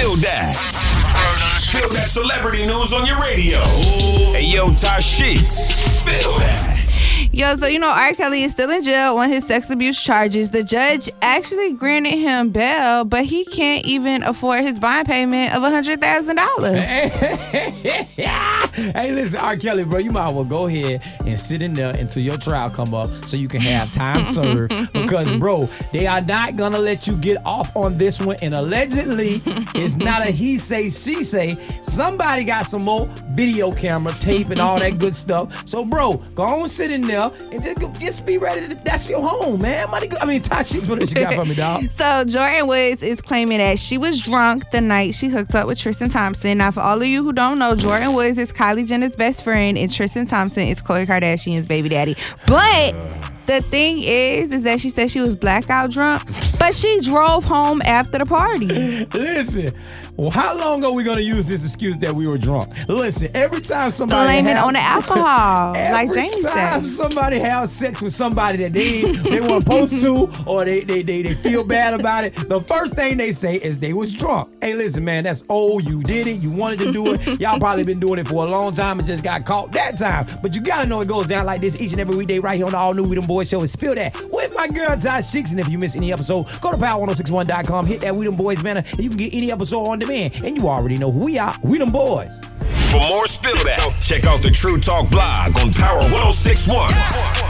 Spill that. Spill that celebrity news on your radio. Hey, yo, Tashiks. Spill that. Yo, so you know R. Kelly is still in jail on his sex abuse charges. The judge actually granted him bail, but he can't even afford his bond payment of hundred thousand dollars. hey, listen, R. Kelly, bro, you might as well go ahead and sit in there until your trial come up so you can have time served. because, bro, they are not gonna let you get off on this one. And allegedly, it's not a he say, she say. Somebody got some more video camera tape and all that good stuff. So, bro, go on sit in there and just just be ready. To, that's your home, man. I mean, Tashiks, what else you got for me, dog? So Jordyn Woods is claiming that she was drunk the night she hooked up with Tristan Thompson. Now, for all of you who don't know, Jordyn Woods is Kylie Jenner's best friend, and Tristan Thompson is Khloe Kardashian's baby daddy. But the thing is, is that she said she was blackout drunk, but she drove home after the party. Listen, well, how long are we gonna use this excuse that we were drunk? Listen, every time somebody Blaming have- on the alcohol, like Every Jamie time said. somebody has sex with somebody that they they weren't supposed to, or they, they they they feel bad about it, the first thing they say is they was drunk. Hey, listen, man, that's old. You did it. You wanted to do it. Y'all probably been doing it for a long time and just got caught that time. But you gotta know it goes down like this each and every weekday right here on the All New We Them Boys Show. And spill that with my girl Ty Sheiks. And if you miss any episode, go to power1061.com, hit that We Them Boys banner, and you can get any episode on demand. And you already know who we are. We Them Boys. For more Spill That, check out the True Talk blog on Power 1061.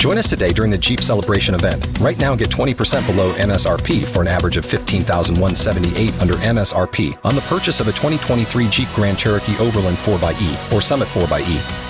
Join us today during the Jeep Celebration event. Right now, get 20% below MSRP for an average of 15178 under MSRP on the purchase of a 2023 Jeep Grand Cherokee Overland 4xE or Summit 4xE.